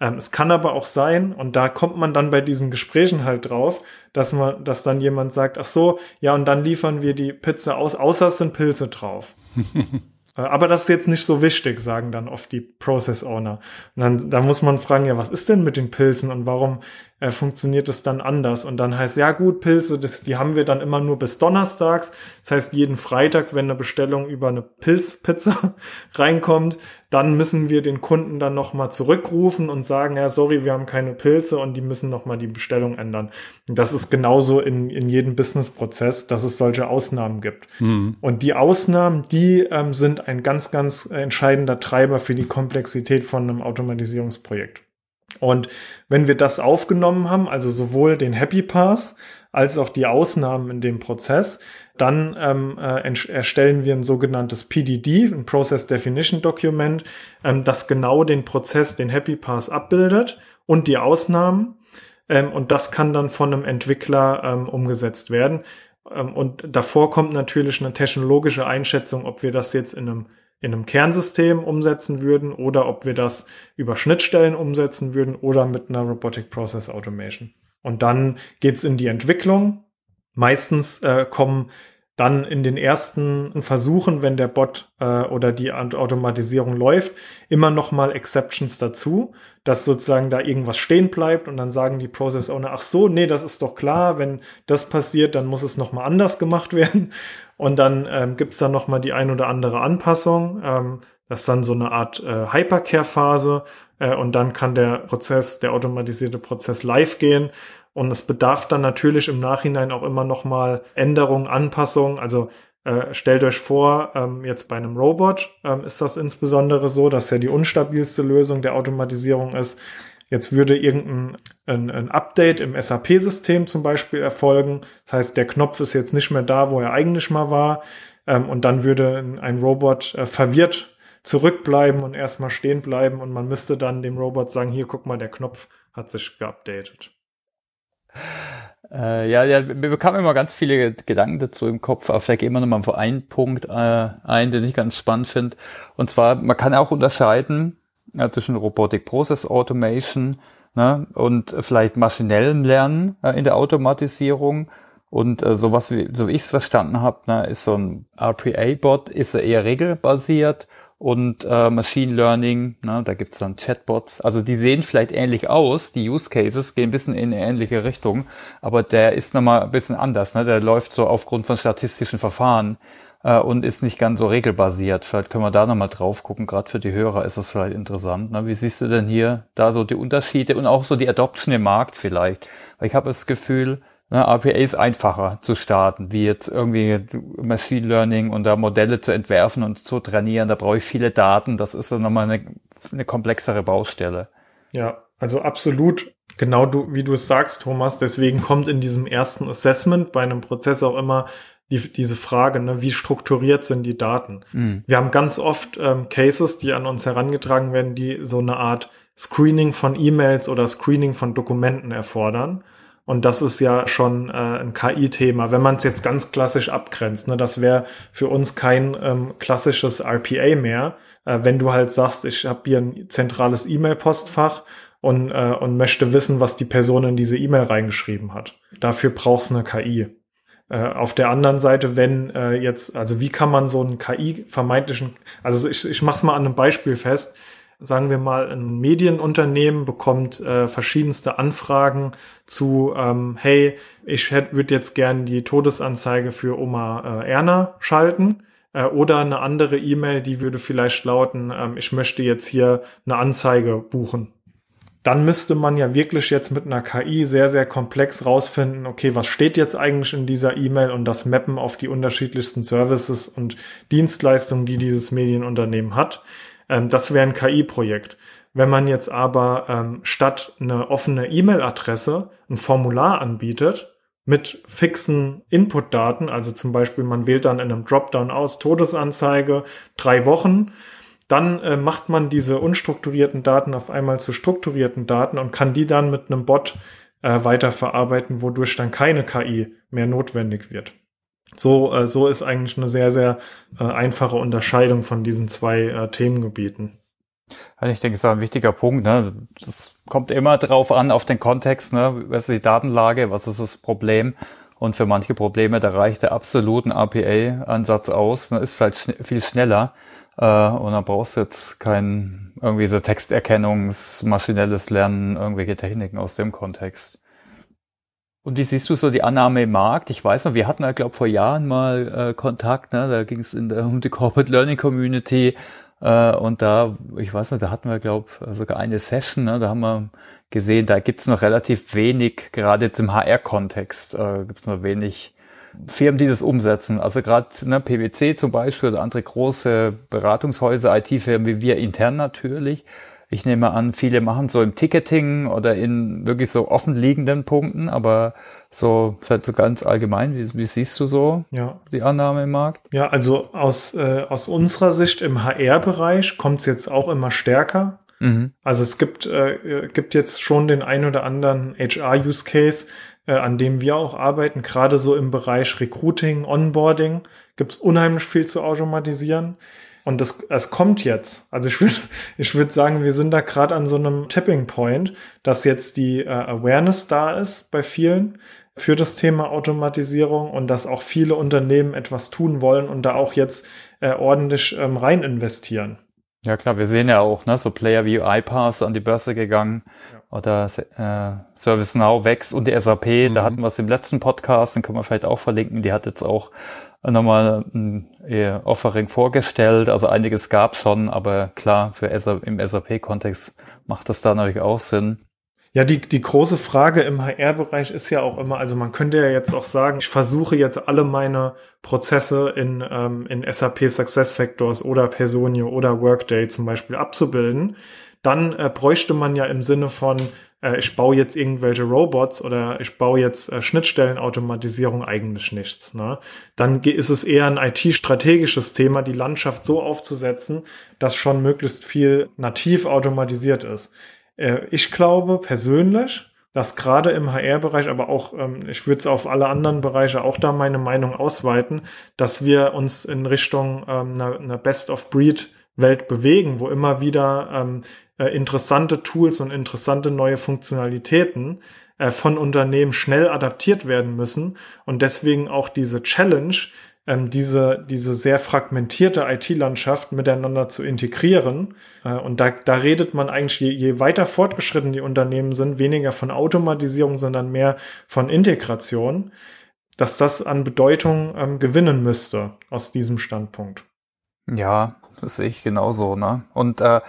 Ähm, es kann aber auch sein, und da kommt man dann bei diesen Gesprächen halt drauf, dass man, dass dann jemand sagt, ach so, ja, und dann liefern wir die Pizza aus, außer es sind Pilze drauf. Äh, aber das ist jetzt nicht so wichtig, sagen dann oft die Process Owner. Und dann, da muss man fragen, ja, was ist denn mit den Pilzen und warum äh, funktioniert es dann anders? Und dann heißt, ja gut, Pilze, das, die haben wir dann immer nur bis Donnerstags. Das heißt, jeden Freitag, wenn eine Bestellung über eine Pilzpizza reinkommt, dann müssen wir den Kunden dann nochmal zurückrufen und sagen, ja, sorry, wir haben keine Pilze und die müssen nochmal die Bestellung ändern. Und das ist genauso in, in jedem Businessprozess, dass es solche Ausnahmen gibt. Mhm. Und die Ausnahmen, die ähm, sind ein ganz, ganz entscheidender Treiber für die Komplexität von einem Automatisierungsprojekt. Und wenn wir das aufgenommen haben, also sowohl den Happy Pass als auch die Ausnahmen in dem Prozess, dann ähm, äh, erstellen wir ein sogenanntes PDD, ein Process Definition Document, ähm, das genau den Prozess, den Happy Pass abbildet und die Ausnahmen. Ähm, und das kann dann von einem Entwickler ähm, umgesetzt werden. Ähm, und davor kommt natürlich eine technologische Einschätzung, ob wir das jetzt in einem in einem Kernsystem umsetzen würden oder ob wir das über Schnittstellen umsetzen würden oder mit einer Robotic Process Automation. Und dann geht's in die Entwicklung. Meistens äh, kommen dann in den ersten Versuchen, wenn der Bot äh, oder die Automatisierung läuft, immer noch mal Exceptions dazu, dass sozusagen da irgendwas stehen bleibt und dann sagen die Process Owner, ach so, nee, das ist doch klar, wenn das passiert, dann muss es noch mal anders gemacht werden und dann ähm, gibt es dann noch mal die ein oder andere Anpassung. Ähm, das ist dann so eine Art äh, Hypercare-Phase äh, und dann kann der Prozess, der automatisierte Prozess live gehen und es bedarf dann natürlich im Nachhinein auch immer noch mal Änderungen, Anpassungen. Also äh, stellt euch vor, ähm, jetzt bei einem Robot ähm, ist das insbesondere so, dass ja die unstabilste Lösung der Automatisierung ist. Jetzt würde irgendein ein, ein Update im SAP-System zum Beispiel erfolgen. Das heißt, der Knopf ist jetzt nicht mehr da, wo er eigentlich mal war. Ähm, und dann würde ein Robot äh, verwirrt zurückbleiben und erstmal stehen bleiben und man müsste dann dem Robot sagen, hier guck mal, der Knopf hat sich geupdatet. Äh, ja, ja, mir bekamen immer ganz viele Gedanken dazu im Kopf, aber vielleicht gehen wir nochmal auf einen Punkt äh, ein, den ich ganz spannend finde. Und zwar, man kann auch unterscheiden ja, zwischen Robotic Process Automation ne, und vielleicht maschinellem Lernen äh, in der Automatisierung. Und äh, sowas wie, so wie ich es verstanden habe, ne, ist so ein RPA-Bot, ist er eher regelbasiert und äh, Machine Learning, ne, da gibt's dann Chatbots. Also die sehen vielleicht ähnlich aus, die Use Cases gehen ein bisschen in eine ähnliche Richtung, aber der ist nochmal ein bisschen anders. Ne? Der läuft so aufgrund von statistischen Verfahren äh, und ist nicht ganz so regelbasiert. Vielleicht können wir da nochmal drauf gucken. Gerade für die Hörer ist das vielleicht interessant. Ne? Wie siehst du denn hier da so die Unterschiede und auch so die Adoption im Markt vielleicht? Weil ich habe das Gefühl, Ne, RPA ist einfacher zu starten, wie jetzt irgendwie Machine Learning und da Modelle zu entwerfen und zu trainieren. Da brauche ich viele Daten. Das ist dann nochmal eine, eine komplexere Baustelle. Ja, also absolut genau du, wie du es sagst, Thomas. Deswegen kommt in diesem ersten Assessment bei einem Prozess auch immer die, diese Frage, ne, wie strukturiert sind die Daten? Mhm. Wir haben ganz oft ähm, Cases, die an uns herangetragen werden, die so eine Art Screening von E-Mails oder Screening von Dokumenten erfordern. Und das ist ja schon äh, ein KI-Thema, wenn man es jetzt ganz klassisch abgrenzt. Ne? Das wäre für uns kein ähm, klassisches RPA mehr, äh, wenn du halt sagst, ich habe hier ein zentrales E-Mail-Postfach und, äh, und möchte wissen, was die Person in diese E-Mail reingeschrieben hat. Dafür brauchst du eine KI. Äh, auf der anderen Seite, wenn äh, jetzt, also wie kann man so einen KI vermeintlichen, also ich, ich mach's mal an einem Beispiel fest, sagen wir mal, ein Medienunternehmen bekommt äh, verschiedenste Anfragen zu, ähm, hey, ich würde jetzt gern die Todesanzeige für Oma äh, Erna schalten. Äh, oder eine andere E-Mail, die würde vielleicht lauten, ähm, ich möchte jetzt hier eine Anzeige buchen. Dann müsste man ja wirklich jetzt mit einer KI sehr, sehr komplex rausfinden, okay, was steht jetzt eigentlich in dieser E-Mail und das mappen auf die unterschiedlichsten Services und Dienstleistungen, die dieses Medienunternehmen hat. Ähm, das wäre ein KI-Projekt. Wenn man jetzt aber ähm, statt eine offene E-Mail-Adresse ein Formular anbietet mit fixen Input-Daten, also zum Beispiel man wählt dann in einem Dropdown aus Todesanzeige drei Wochen, dann äh, macht man diese unstrukturierten Daten auf einmal zu strukturierten Daten und kann die dann mit einem Bot äh, weiterverarbeiten, wodurch dann keine KI mehr notwendig wird. So, äh, so ist eigentlich eine sehr, sehr äh, einfache Unterscheidung von diesen zwei äh, Themengebieten. Also ich denke, es ist ein wichtiger Punkt. Ne? Das kommt immer drauf an, auf den Kontext. Ne? Was ist die Datenlage? Was ist das Problem? Und für manche Probleme, da reicht der absoluten RPA-Ansatz aus. Ne? Ist vielleicht schn viel schneller. Äh, und dann brauchst du jetzt kein irgendwie so Texterkennungs-, maschinelles Lernen, irgendwelche Techniken aus dem Kontext. Und wie siehst du so die Annahme im Markt? Ich weiß noch, wir hatten ja, glaube vor Jahren mal äh, Kontakt, ne? da ging es um die Corporate Learning Community äh, und da, ich weiß noch, da hatten wir, glaube sogar eine Session, ne? da haben wir gesehen, da gibt es noch relativ wenig, gerade jetzt im HR-Kontext, äh, gibt es noch wenig Firmen, die das umsetzen. Also gerade ne, PwC zum Beispiel oder andere große Beratungshäuser, IT-Firmen wie wir intern natürlich, ich nehme an, viele machen so im Ticketing oder in wirklich so offenliegenden Punkten, aber so vielleicht so ganz allgemein, wie, wie siehst du so ja. die Annahme im Markt? Ja, also aus, äh, aus unserer Sicht im HR-Bereich kommt es jetzt auch immer stärker. Mhm. Also es gibt, äh, gibt jetzt schon den ein oder anderen HR-Use-Case, äh, an dem wir auch arbeiten, gerade so im Bereich Recruiting, Onboarding, gibt es unheimlich viel zu automatisieren. Und das, es kommt jetzt. Also ich würde ich würde sagen, wir sind da gerade an so einem Tipping Point, dass jetzt die äh, Awareness da ist bei vielen für das Thema Automatisierung und dass auch viele Unternehmen etwas tun wollen und da auch jetzt äh, ordentlich ähm, rein investieren. Ja klar, wir sehen ja auch, ne, so Player wie iPass an die Börse gegangen. Oder äh, ServiceNow wächst und die SAP, mhm. da hatten wir es im letzten Podcast, den können wir vielleicht auch verlinken, die hat jetzt auch nochmal ein Offering vorgestellt. Also einiges gab schon, aber klar, für SAP, im SAP-Kontext macht das da natürlich auch Sinn. Ja, die, die große Frage im HR-Bereich ist ja auch immer, also man könnte ja jetzt auch sagen, ich versuche jetzt alle meine Prozesse in, ähm, in SAP SuccessFactors oder Personio oder Workday zum Beispiel abzubilden. Dann äh, bräuchte man ja im Sinne von, äh, ich baue jetzt irgendwelche Robots oder ich baue jetzt äh, Schnittstellenautomatisierung eigentlich nichts. Ne? Dann ist es eher ein IT-strategisches Thema, die Landschaft so aufzusetzen, dass schon möglichst viel nativ automatisiert ist. Äh, ich glaube persönlich, dass gerade im HR-Bereich, aber auch, ähm, ich würde es auf alle anderen Bereiche auch da meine Meinung ausweiten, dass wir uns in Richtung ähm, einer, einer Best-of-Breed Welt bewegen, wo immer wieder ähm, äh, interessante Tools und interessante neue Funktionalitäten äh, von Unternehmen schnell adaptiert werden müssen und deswegen auch diese Challenge, ähm, diese, diese sehr fragmentierte IT-Landschaft miteinander zu integrieren. Äh, und da, da redet man eigentlich, je, je weiter fortgeschritten die Unternehmen sind, weniger von Automatisierung, sondern mehr von Integration, dass das an Bedeutung ähm, gewinnen müsste aus diesem Standpunkt. Ja, das sehe ich genauso, ne? Und äh,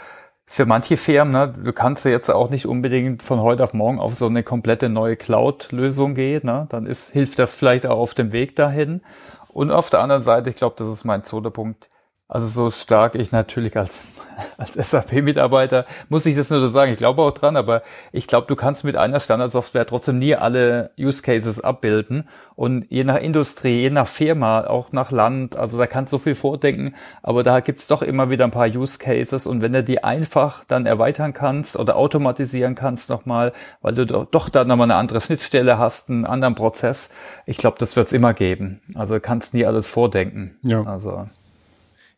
für manche Firmen, ne, du kannst ja jetzt auch nicht unbedingt von heute auf morgen auf so eine komplette neue Cloud-Lösung gehen, ne? Dann ist, hilft das vielleicht auch auf dem Weg dahin. Und auf der anderen Seite, ich glaube, das ist mein zweiter Punkt, also so stark ich natürlich als, als SAP-Mitarbeiter muss ich das nur so sagen. Ich glaube auch dran, aber ich glaube, du kannst mit einer Standardsoftware trotzdem nie alle Use Cases abbilden. Und je nach Industrie, je nach Firma, auch nach Land, also da kannst du so viel vordenken, aber da gibt's doch immer wieder ein paar Use Cases. Und wenn du die einfach dann erweitern kannst oder automatisieren kannst nochmal, weil du doch, doch da nochmal eine andere Schnittstelle hast, einen anderen Prozess, ich glaube, das wird's immer geben. Also kannst nie alles vordenken. Ja. Also.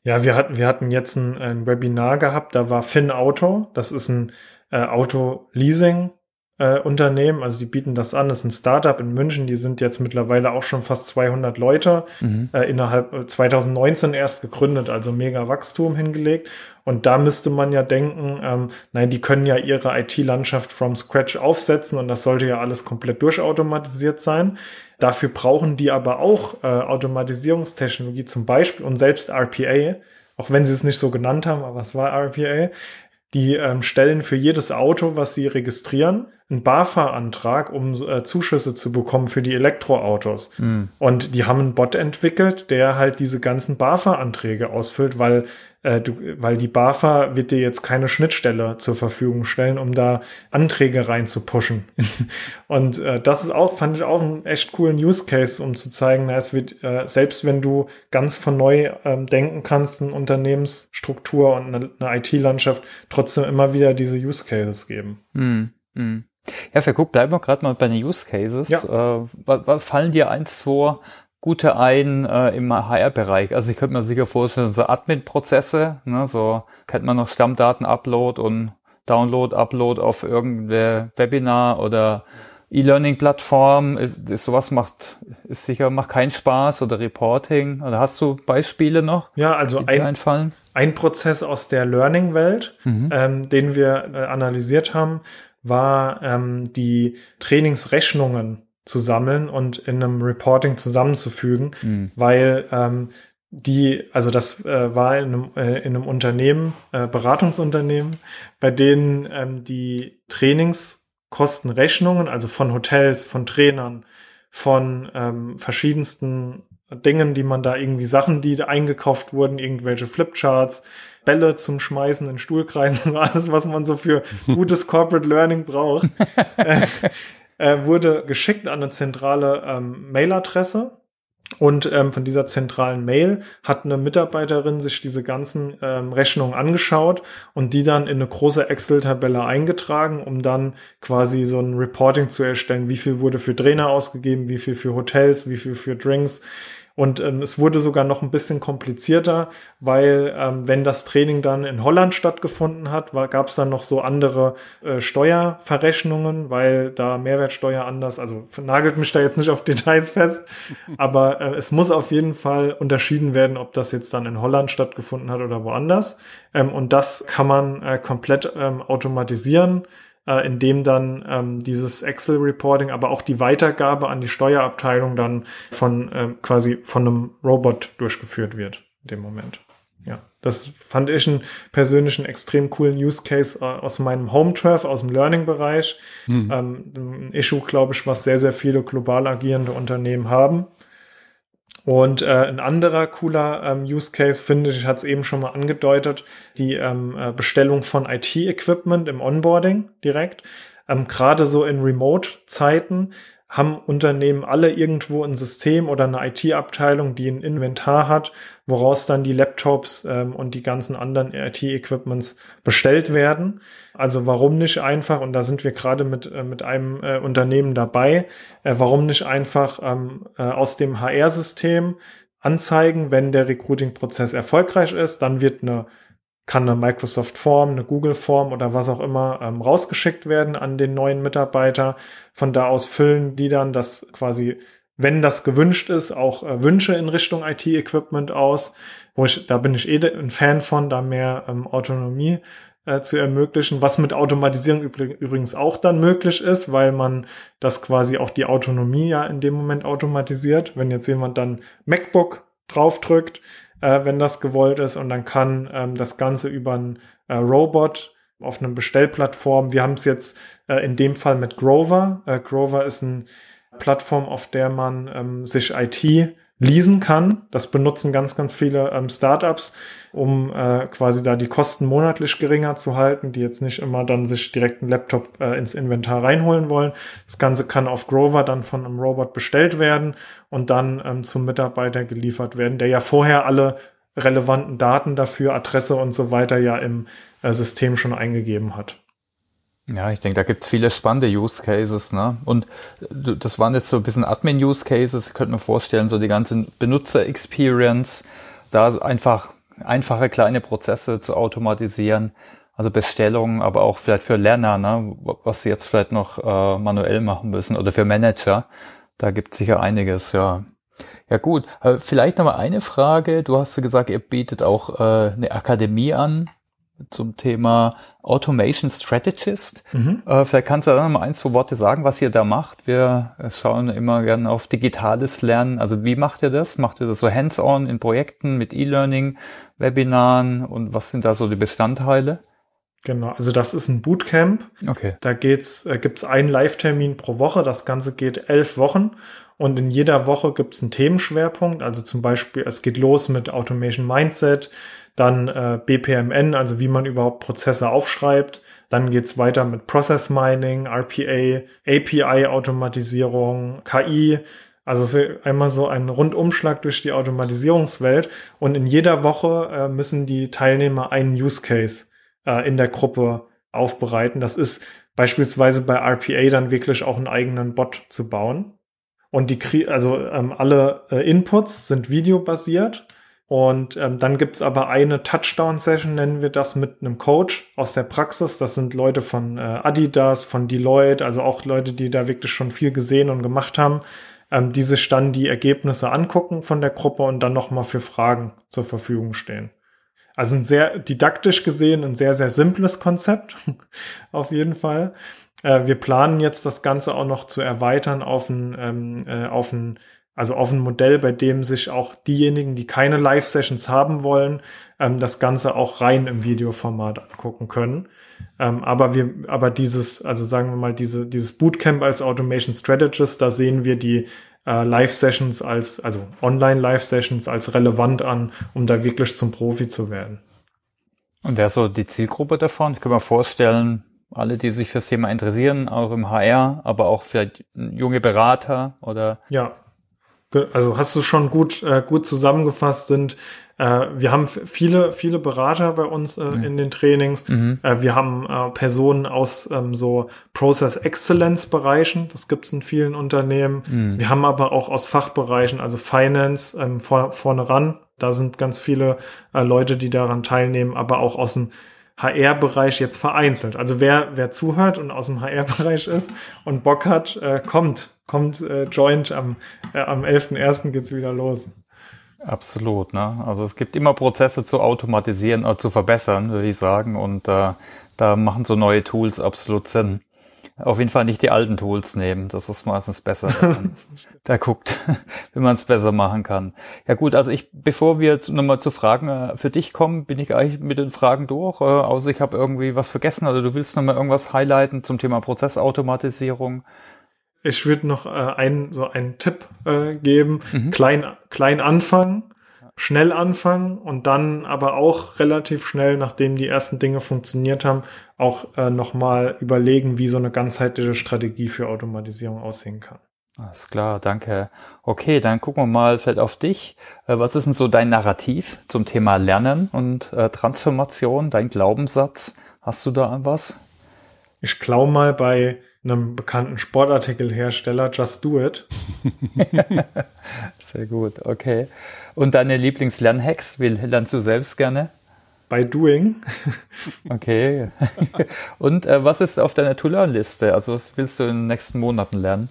Ja, wir hatten, wir hatten jetzt ein, ein Webinar gehabt, da war Finn Auto, das ist ein äh, Auto-Leasing äh, Unternehmen, also die bieten das an, das ist ein Startup in München, die sind jetzt mittlerweile auch schon fast 200 Leute, mhm. äh, innerhalb 2019 äh, erst gegründet, also mega Wachstum hingelegt und da müsste man ja denken, ähm, nein, die können ja ihre IT-Landschaft from scratch aufsetzen und das sollte ja alles komplett durchautomatisiert sein. Dafür brauchen die aber auch äh, Automatisierungstechnologie zum Beispiel und selbst RPA, auch wenn sie es nicht so genannt haben, aber es war RPA, die ähm, stellen für jedes Auto, was sie registrieren, einen BAFA-Antrag, um äh, Zuschüsse zu bekommen für die Elektroautos. Mhm. Und die haben einen Bot entwickelt, der halt diese ganzen BAFA-Anträge ausfüllt, weil äh, du, weil die BAFA wird dir jetzt keine Schnittstelle zur Verfügung stellen, um da Anträge rein zu pushen. und äh, das ist auch, fand ich auch einen echt coolen Use Case, um zu zeigen, na, es wird, äh, selbst wenn du ganz von neu ähm, denken kannst, eine Unternehmensstruktur und eine, eine IT-Landschaft, trotzdem immer wieder diese Use Cases geben. Mm, mm. Ja, für guck, bleiben wir gerade mal bei den Use Cases. Ja. Äh, was, was fallen dir eins, zwei gute ein äh, im HR-Bereich. Also ich könnte mir sicher vorstellen, so Admin-Prozesse, ne, so kennt man noch Stammdaten-Upload und Download, Upload auf irgendeine Webinar oder E-Learning-Plattform. Ist, ist sowas macht, ist sicher, macht keinen Spaß oder Reporting. Oder hast du Beispiele noch? Ja, also ein, einfallen? ein Prozess aus der Learning-Welt, mhm. ähm, den wir äh, analysiert haben, war ähm, die Trainingsrechnungen zu sammeln und in einem Reporting zusammenzufügen, mhm. weil ähm, die, also das äh, war in einem, äh, in einem Unternehmen, äh, Beratungsunternehmen, bei denen ähm, die Trainingskostenrechnungen, also von Hotels, von Trainern, von ähm, verschiedensten Dingen, die man da irgendwie Sachen, die eingekauft wurden, irgendwelche Flipcharts, Bälle zum Schmeißen in Stuhlkreisen, alles, was man so für gutes Corporate Learning braucht, äh, äh, wurde geschickt an eine zentrale ähm, Mailadresse. Und ähm, von dieser zentralen Mail hat eine Mitarbeiterin sich diese ganzen ähm, Rechnungen angeschaut und die dann in eine große Excel-Tabelle eingetragen, um dann quasi so ein Reporting zu erstellen, wie viel wurde für Trainer ausgegeben, wie viel für Hotels, wie viel für Drinks, und ähm, es wurde sogar noch ein bisschen komplizierter, weil ähm, wenn das Training dann in Holland stattgefunden hat, gab es dann noch so andere äh, Steuerverrechnungen, weil da Mehrwertsteuer anders, also nagelt mich da jetzt nicht auf Details fest, aber äh, es muss auf jeden Fall unterschieden werden, ob das jetzt dann in Holland stattgefunden hat oder woanders. Ähm, und das kann man äh, komplett ähm, automatisieren äh, in dem dann ähm, dieses Excel-Reporting, aber auch die Weitergabe an die Steuerabteilung dann von äh, quasi von einem Robot durchgeführt wird in dem Moment. Ja, das fand ich einen persönlichen extrem coolen Use Case äh, aus meinem Home Turf, aus dem Learning-Bereich. Mhm. Ähm, ein Issue, glaube ich, was sehr, sehr viele global agierende Unternehmen haben. Und äh, ein anderer cooler ähm, Use Case finde ich, hat es eben schon mal angedeutet, die ähm, äh, Bestellung von IT-Equipment im Onboarding direkt. Ähm, Gerade so in Remote-Zeiten haben Unternehmen alle irgendwo ein System oder eine IT-Abteilung, die ein Inventar hat, woraus dann die Laptops ähm, und die ganzen anderen IT-Equipments bestellt werden. Also warum nicht einfach, und da sind wir gerade mit, äh, mit einem äh, Unternehmen dabei, äh, warum nicht einfach ähm, äh, aus dem HR-System anzeigen, wenn der Recruiting-Prozess erfolgreich ist, dann wird eine kann eine Microsoft Form, eine Google Form oder was auch immer ähm, rausgeschickt werden an den neuen Mitarbeiter. Von da aus füllen die dann das quasi wenn das gewünscht ist, auch äh, Wünsche in Richtung IT-Equipment aus, wo ich, da bin ich eh ein Fan von, da mehr ähm, Autonomie äh, zu ermöglichen, was mit Automatisierung übrigens auch dann möglich ist, weil man das quasi auch die Autonomie ja in dem Moment automatisiert. Wenn jetzt jemand dann MacBook draufdrückt, äh, wenn das gewollt ist und dann kann ähm, das Ganze über ein äh, Robot auf einer Bestellplattform. Wir haben es jetzt äh, in dem Fall mit Grover. Äh, Grover ist eine Plattform, auf der man ähm, sich IT leasen kann. Das benutzen ganz, ganz viele ähm, Startups, um äh, quasi da die Kosten monatlich geringer zu halten, die jetzt nicht immer dann sich direkt einen Laptop äh, ins Inventar reinholen wollen. Das Ganze kann auf Grover dann von einem Robot bestellt werden und dann ähm, zum Mitarbeiter geliefert werden, der ja vorher alle relevanten Daten dafür, Adresse und so weiter ja im äh, System schon eingegeben hat. Ja, ich denke, da gibt's viele spannende Use Cases. Ne? Und das waren jetzt so ein bisschen Admin-Use Cases. Ich könnte mir vorstellen, so die ganze Benutzer-Experience, da einfach einfache kleine Prozesse zu automatisieren. Also Bestellungen, aber auch vielleicht für Lerner, ne? was sie jetzt vielleicht noch äh, manuell machen müssen oder für Manager. Da gibt sicher einiges, ja. Ja gut, äh, vielleicht nochmal eine Frage. Du hast ja gesagt, ihr bietet auch äh, eine Akademie an zum Thema Automation Strategist. Mhm. Äh, vielleicht kannst du da noch mal ein, zwei Worte sagen, was ihr da macht. Wir schauen immer gerne auf digitales Lernen. Also wie macht ihr das? Macht ihr das so hands-on in Projekten mit E-Learning, Webinaren und was sind da so die Bestandteile? Genau, also das ist ein Bootcamp. Okay. Da geht's, äh, gibt's einen Live-Termin pro Woche. Das Ganze geht elf Wochen und in jeder Woche gibt's einen Themenschwerpunkt. Also zum Beispiel, es geht los mit Automation Mindset, dann äh, BPMN, also wie man überhaupt Prozesse aufschreibt. Dann geht's weiter mit Process Mining, RPA, API-Automatisierung, KI. Also für einmal so ein Rundumschlag durch die Automatisierungswelt. Und in jeder Woche äh, müssen die Teilnehmer einen Use Case äh, in der Gruppe aufbereiten. Das ist beispielsweise bei RPA dann wirklich auch einen eigenen Bot zu bauen. Und die, also ähm, alle äh, Inputs sind videobasiert und ähm, dann gibt's aber eine Touchdown-Session, nennen wir das, mit einem Coach aus der Praxis. Das sind Leute von äh, Adidas, von Deloitte, also auch Leute, die da wirklich schon viel gesehen und gemacht haben, ähm, die sich dann die Ergebnisse angucken von der Gruppe und dann nochmal für Fragen zur Verfügung stehen. Also ein sehr didaktisch gesehen ein sehr, sehr simples Konzept, auf jeden Fall. Äh, wir planen jetzt das Ganze auch noch zu erweitern auf ein, ähm, äh, auf ein also auf ein Modell, bei dem sich auch diejenigen, die keine Live-Sessions haben wollen, ähm, das Ganze auch rein im Videoformat angucken können. Ähm, aber wir, aber dieses, also sagen wir mal, diese, dieses Bootcamp als Automation Strategist, da sehen wir die äh, Live-Sessions als, also Online-Live-Sessions als relevant an, um da wirklich zum Profi zu werden. Und wer so die Zielgruppe davon? Ich kann mir vorstellen, alle, die sich fürs Thema interessieren, auch im HR, aber auch vielleicht junge Berater oder ja also hast du schon gut, äh, gut zusammengefasst, sind äh, wir haben viele, viele Berater bei uns äh, mhm. in den Trainings. Mhm. Äh, wir haben äh, Personen aus ähm, so Process Excellence Bereichen, das gibt's in vielen Unternehmen. Mhm. Wir haben aber auch aus Fachbereichen, also Finance ähm, vor, vorne ran. Da sind ganz viele äh, Leute, die daran teilnehmen, aber auch aus dem HR-Bereich jetzt vereinzelt. Also wer, wer zuhört und aus dem HR-Bereich ist und Bock hat, äh, kommt, kommt, äh, joint am, äh, am 11.01. geht's wieder los. Absolut, ne? Also es gibt immer Prozesse zu automatisieren oder zu verbessern, würde ich sagen. Und äh, da machen so neue Tools absolut Sinn. Auf jeden Fall nicht die alten Tools nehmen. Das ist meistens besser. da guckt, wie man es besser machen kann. Ja gut, also ich, bevor wir nochmal zu Fragen äh, für dich kommen, bin ich eigentlich mit den Fragen durch. Äh, außer ich habe irgendwie was vergessen oder du willst nochmal irgendwas highlighten zum Thema Prozessautomatisierung. Ich würde noch äh, einen, so einen Tipp äh, geben. Mhm. Klein, klein anfangen schnell anfangen und dann aber auch relativ schnell, nachdem die ersten Dinge funktioniert haben, auch äh, nochmal überlegen, wie so eine ganzheitliche Strategie für Automatisierung aussehen kann. Alles klar, danke. Okay, dann gucken wir mal vielleicht auf dich. Äh, was ist denn so dein Narrativ zum Thema Lernen und äh, Transformation, dein Glaubenssatz? Hast du da was? Ich glaube mal bei einem bekannten Sportartikelhersteller Just Do It. Sehr gut, okay. Und deine Lieblingslernhacks, wie lernst du selbst gerne? By doing. okay. Und äh, was ist auf deiner To-Learn-Liste? Also was willst du in den nächsten Monaten lernen?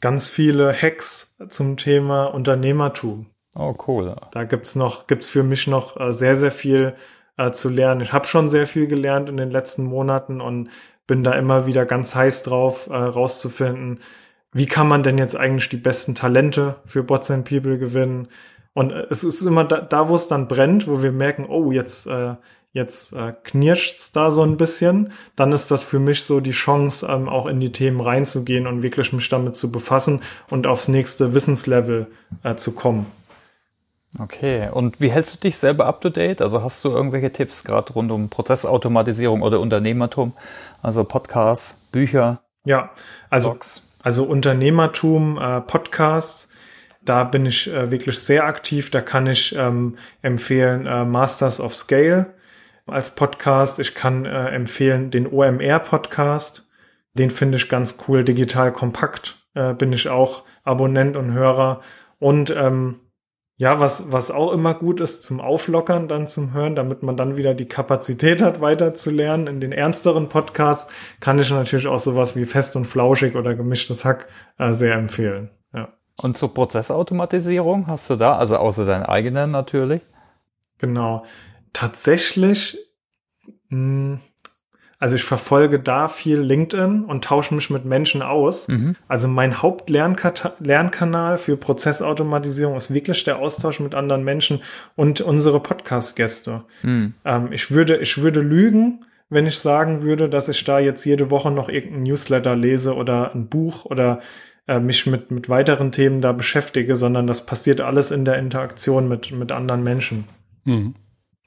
ganz viele Hacks zum Thema Unternehmertum. Oh, cool. Da gibt's noch, gibt's für mich noch äh, sehr, sehr viel äh, zu lernen. Ich habe schon sehr viel gelernt in den letzten Monaten und bin da immer wieder ganz heiß drauf, äh, rauszufinden, wie kann man denn jetzt eigentlich die besten Talente für Bots and People gewinnen? Und äh, es ist immer da, da wo es dann brennt, wo wir merken, oh, jetzt, äh, jetzt äh, knirscht's da so ein bisschen, dann ist das für mich so die Chance, ähm, auch in die Themen reinzugehen und wirklich mich damit zu befassen und aufs nächste Wissenslevel äh, zu kommen. Okay, und wie hältst du dich selber up to date? Also hast du irgendwelche Tipps gerade rund um Prozessautomatisierung oder Unternehmertum? Also Podcasts, Bücher? Ja, also, Blogs. also Unternehmertum, äh, Podcasts, da bin ich äh, wirklich sehr aktiv. Da kann ich ähm, empfehlen äh, Masters of Scale als Podcast. Ich kann äh, empfehlen den OMR Podcast. Den finde ich ganz cool. Digital kompakt äh, bin ich auch Abonnent und Hörer. Und ähm, ja, was, was auch immer gut ist zum Auflockern dann zum Hören, damit man dann wieder die Kapazität hat, weiter zu lernen. In den ernsteren Podcasts kann ich natürlich auch sowas wie Fest und Flauschig oder Gemischtes Hack äh, sehr empfehlen. Ja. Und zur Prozessautomatisierung hast du da, also außer deinen eigenen natürlich? Genau. Tatsächlich, mh, hm, also ich verfolge da viel LinkedIn und tausche mich mit Menschen aus. Mhm. Also mein Hauptlernkanal für Prozessautomatisierung ist wirklich der Austausch mit anderen Menschen und unsere Podcast-Gäste. Mhm. Ähm, ich würde, ich würde lügen, wenn ich sagen würde, dass ich da jetzt jede Woche noch irgendein Newsletter lese oder ein Buch oder äh, mich mit, mit weiteren Themen da beschäftige, sondern das passiert alles in der Interaktion mit, mit anderen Menschen. Mhm.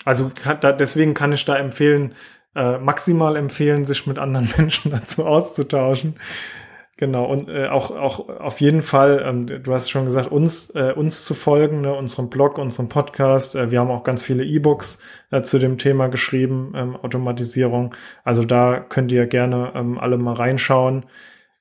Also kann, da, deswegen kann ich da empfehlen, äh, maximal empfehlen, sich mit anderen Menschen dazu auszutauschen. Genau, und äh, auch, auch auf jeden Fall, ähm, du hast schon gesagt, uns, äh, uns zu folgen, ne, unserem Blog, unserem Podcast. Äh, wir haben auch ganz viele E-Books äh, zu dem Thema geschrieben, ähm, Automatisierung. Also da könnt ihr gerne ähm, alle mal reinschauen.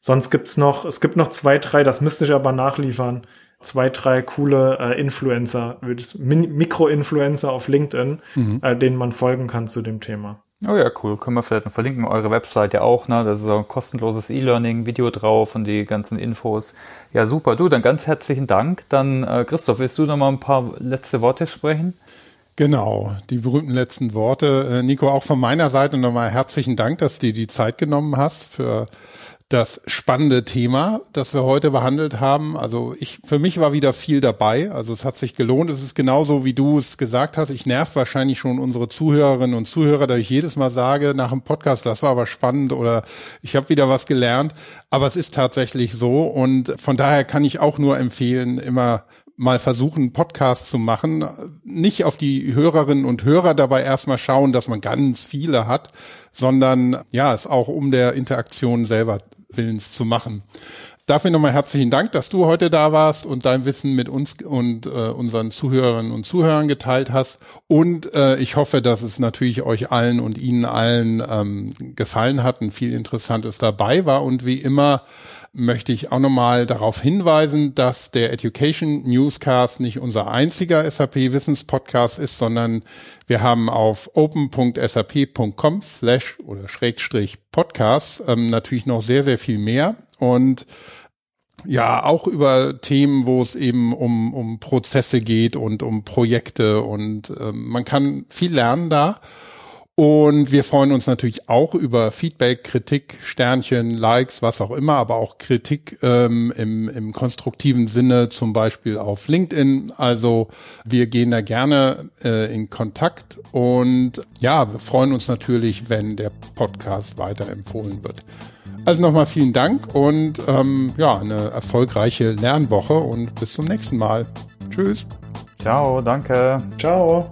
Sonst gibt's noch, es gibt noch zwei, drei, das müsste ich aber nachliefern. Zwei, drei coole äh, Influencer, Mikro-Influencer auf LinkedIn, mhm. äh, denen man folgen kann zu dem Thema. Oh ja, cool. Können wir vielleicht noch verlinken. Eure Website ja auch, ne? Da ist auch ein kostenloses E-Learning-Video drauf und die ganzen Infos. Ja, super. Du, dann ganz herzlichen Dank. Dann, äh, Christoph, willst du noch mal ein paar letzte Worte sprechen? Genau, die berühmten letzten Worte. Äh, Nico, auch von meiner Seite nochmal herzlichen Dank, dass du dir die Zeit genommen hast für das spannende Thema, das wir heute behandelt haben. Also ich, für mich war wieder viel dabei. Also es hat sich gelohnt. Es ist genauso, wie du es gesagt hast. Ich nerv wahrscheinlich schon unsere Zuhörerinnen und Zuhörer, da ich jedes Mal sage nach dem Podcast, das war aber spannend oder ich habe wieder was gelernt. Aber es ist tatsächlich so und von daher kann ich auch nur empfehlen, immer mal versuchen, Podcasts zu machen. Nicht auf die Hörerinnen und Hörer dabei erstmal schauen, dass man ganz viele hat, sondern ja, es auch um der Interaktion selber Willens zu machen. Dafür nochmal herzlichen Dank, dass du heute da warst und dein Wissen mit uns und äh, unseren Zuhörerinnen und Zuhörern geteilt hast. Und äh, ich hoffe, dass es natürlich euch allen und Ihnen allen ähm, gefallen hat und viel Interessantes dabei war. Und wie immer möchte ich auch nochmal darauf hinweisen, dass der Education Newscast nicht unser einziger SAP-Wissenspodcast ist, sondern wir haben auf open.sap.com slash oder Schrägstrich Podcast ähm, natürlich noch sehr, sehr viel mehr und ja, auch über Themen, wo es eben um, um Prozesse geht und um Projekte und ähm, man kann viel lernen da. Und wir freuen uns natürlich auch über Feedback, Kritik, Sternchen, Likes, was auch immer, aber auch Kritik ähm, im, im konstruktiven Sinne, zum Beispiel auf LinkedIn. Also wir gehen da gerne äh, in Kontakt und ja, wir freuen uns natürlich, wenn der Podcast weiterempfohlen wird. Also nochmal vielen Dank und ähm, ja, eine erfolgreiche Lernwoche und bis zum nächsten Mal. Tschüss. Ciao, danke. Ciao.